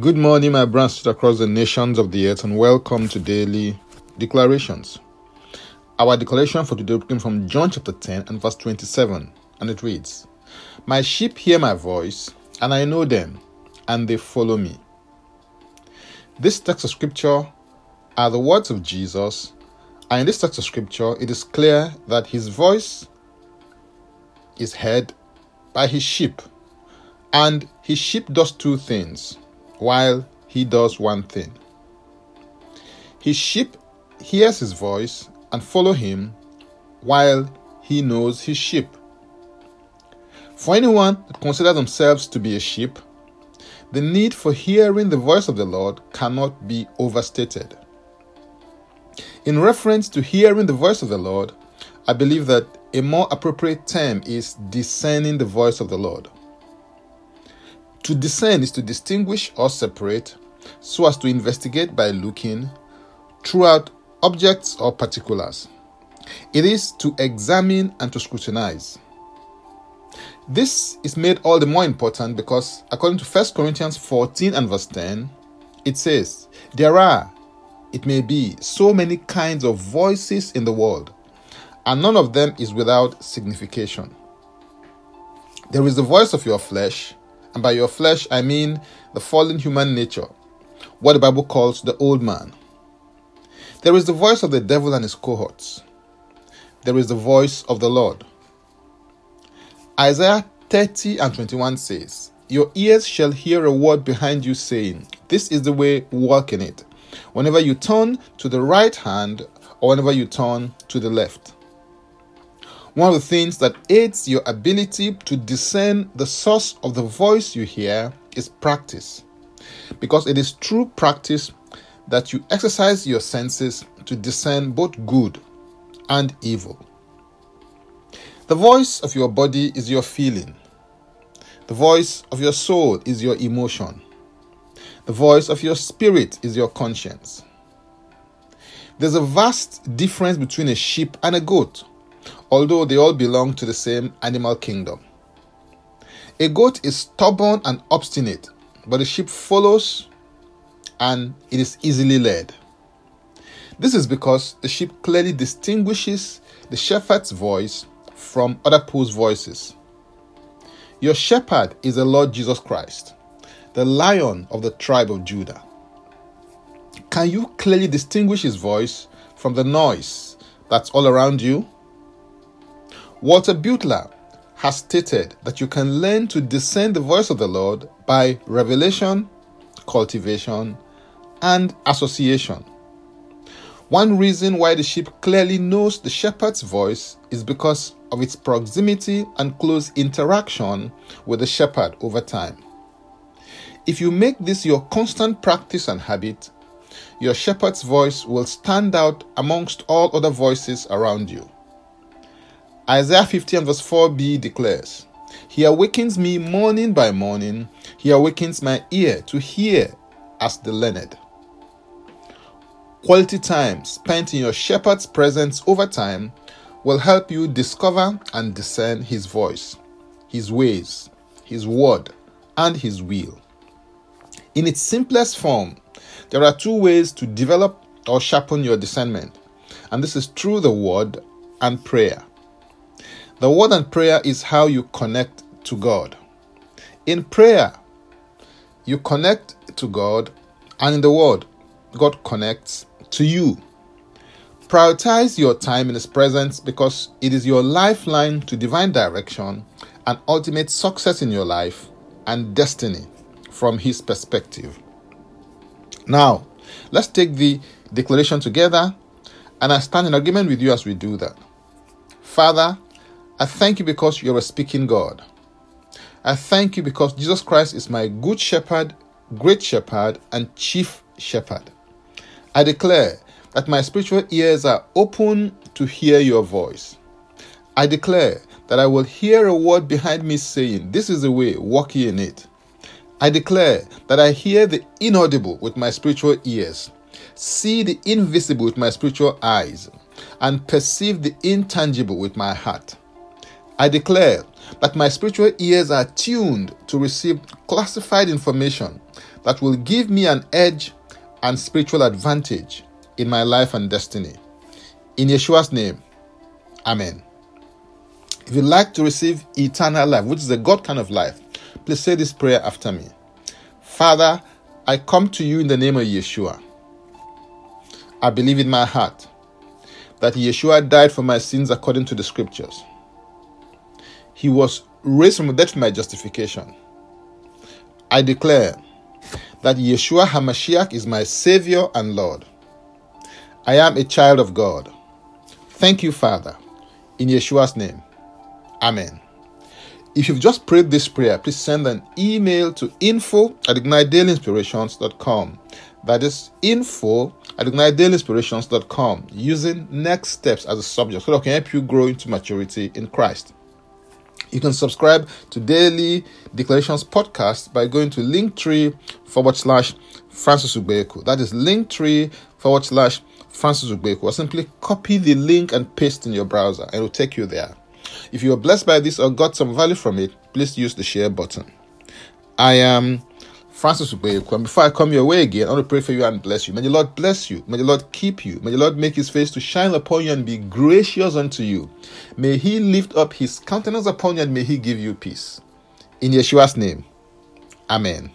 Good morning, my brothers across the nations of the earth, and welcome to Daily Declarations. Our declaration for today came from John chapter 10 and verse 27, and it reads My sheep hear my voice, and I know them, and they follow me. This text of scripture are the words of Jesus, and in this text of scripture, it is clear that his voice is heard by his sheep, and his sheep does two things while he does one thing. His sheep hears his voice and follow him while he knows his sheep. For anyone that considers themselves to be a sheep, the need for hearing the voice of the Lord cannot be overstated. In reference to hearing the voice of the Lord, I believe that a more appropriate term is discerning the voice of the Lord. To discern is to distinguish or separate so as to investigate by looking throughout objects or particulars. It is to examine and to scrutinize. This is made all the more important because, according to 1 Corinthians 14 and verse 10, it says, There are, it may be, so many kinds of voices in the world, and none of them is without signification. There is the voice of your flesh, and by your flesh, I mean the fallen human nature, what the Bible calls the old man. There is the voice of the devil and his cohorts. There is the voice of the Lord. Isaiah 30 and 21 says, Your ears shall hear a word behind you saying, This is the way, walk in it. Whenever you turn to the right hand or whenever you turn to the left. One of the things that aids your ability to discern the source of the voice you hear is practice. Because it is through practice that you exercise your senses to discern both good and evil. The voice of your body is your feeling. The voice of your soul is your emotion. The voice of your spirit is your conscience. There's a vast difference between a sheep and a goat although they all belong to the same animal kingdom. A goat is stubborn and obstinate, but a sheep follows and it is easily led. This is because the sheep clearly distinguishes the shepherd's voice from other people's voices. Your shepherd is the Lord Jesus Christ, the lion of the tribe of Judah. Can you clearly distinguish his voice from the noise that's all around you? Walter Beuttler has stated that you can learn to discern the voice of the Lord by revelation, cultivation, and association. One reason why the sheep clearly knows the shepherd's voice is because of its proximity and close interaction with the shepherd over time. If you make this your constant practice and habit, your shepherd's voice will stand out amongst all other voices around you. Isaiah 50 and verse 4b declares, He awakens me morning by morning, He awakens my ear to hear as the learned. Quality time spent in your shepherd's presence over time will help you discover and discern His voice, His ways, His word, and His will. In its simplest form, there are two ways to develop or sharpen your discernment, and this is through the word and prayer. The word and prayer is how you connect to God. In prayer, you connect to God, and in the word, God connects to you. Prioritize your time in His presence because it is your lifeline to divine direction and ultimate success in your life and destiny from His perspective. Now, let's take the declaration together, and I stand in agreement with you as we do that. Father, I thank you because you're a speaking God. I thank you because Jesus Christ is my good shepherd, great shepherd, and chief shepherd. I declare that my spiritual ears are open to hear your voice. I declare that I will hear a word behind me saying, This is the way, walk ye in it. I declare that I hear the inaudible with my spiritual ears, see the invisible with my spiritual eyes, and perceive the intangible with my heart. I declare that my spiritual ears are tuned to receive classified information that will give me an edge and spiritual advantage in my life and destiny. In Yeshua's name, Amen. If you'd like to receive eternal life, which is a God kind of life, please say this prayer after me. Father, I come to you in the name of Yeshua. I believe in my heart that Yeshua died for my sins according to the scriptures. He was raised from dead for my justification. I declare that Yeshua HaMashiach is my Savior and Lord. I am a child of God. Thank you, Father. In Yeshua's name. Amen. If you've just prayed this prayer, please send an email to info at ignitedailyinspirations.com. That is info at ignitedailyinspirations.com using next steps as a subject so that I can help you grow into maturity in Christ. You can subscribe to Daily Declarations Podcast by going to linktree forward slash Francis Ubeku. That is linktree forward slash Francis Ubeku. Or simply copy the link and paste in your browser and it will take you there. If you are blessed by this or got some value from it, please use the share button. I am Francis before I come your way again, I want to pray for you and bless you. May the Lord bless you. May the Lord keep you. May the Lord make his face to shine upon you and be gracious unto you. May he lift up his countenance upon you and may he give you peace. In Yeshua's name, Amen.